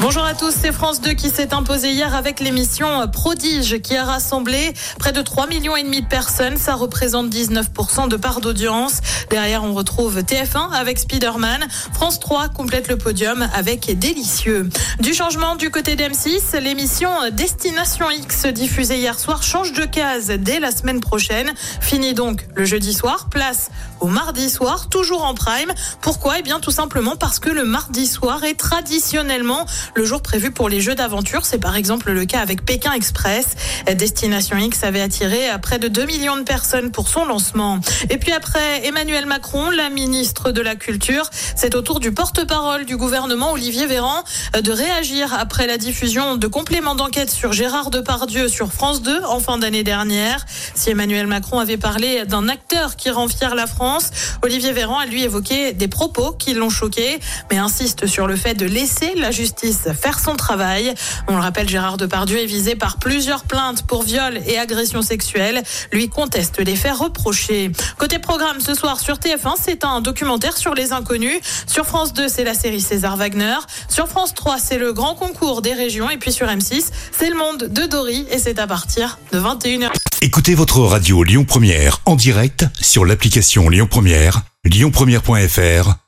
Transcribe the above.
Bonjour à tous, c'est France 2 qui s'est imposé hier avec l'émission Prodige qui a rassemblé près de 3 millions et demi de personnes. Ça représente 19% de part d'audience. Derrière, on retrouve TF1 avec Spider-Man. France 3 complète le podium avec Délicieux. Du changement du côté d'M6, l'émission Destination X diffusée hier soir change de case dès la semaine prochaine. Fini donc le jeudi soir, place au mardi soir, toujours en prime. Pourquoi? Eh bien tout simplement parce que le mardi soir est traditionnellement le jour prévu pour les jeux d'aventure. C'est par exemple le cas avec Pékin Express. Destination X avait attiré près de 2 millions de personnes pour son lancement. Et puis après Emmanuel Macron, la ministre de la Culture, c'est au tour du porte-parole du gouvernement, Olivier Véran, de réagir après la diffusion de compléments d'enquête sur Gérard Depardieu sur France 2 en fin d'année dernière. Si Emmanuel Macron avait parlé d'un acteur qui rend fier la France, Olivier Véran a lui évoqué des propos qui l'ont choqué, mais insiste sur le fait de laisser la justice faire son travail. On le rappelle, Gérard Depardieu est visé par plusieurs plaintes pour viol et agression sexuelle. Lui conteste les faits reprochés. Côté programme, ce soir sur TF1, c'est un documentaire sur les inconnus. Sur France 2, c'est la série César Wagner. Sur France 3, c'est le grand concours des régions. Et puis sur M6, c'est le monde de Dory. Et c'est à partir de 21h. Écoutez votre radio Lyon Première en direct sur l'application Lyon Première, lyonpremière.fr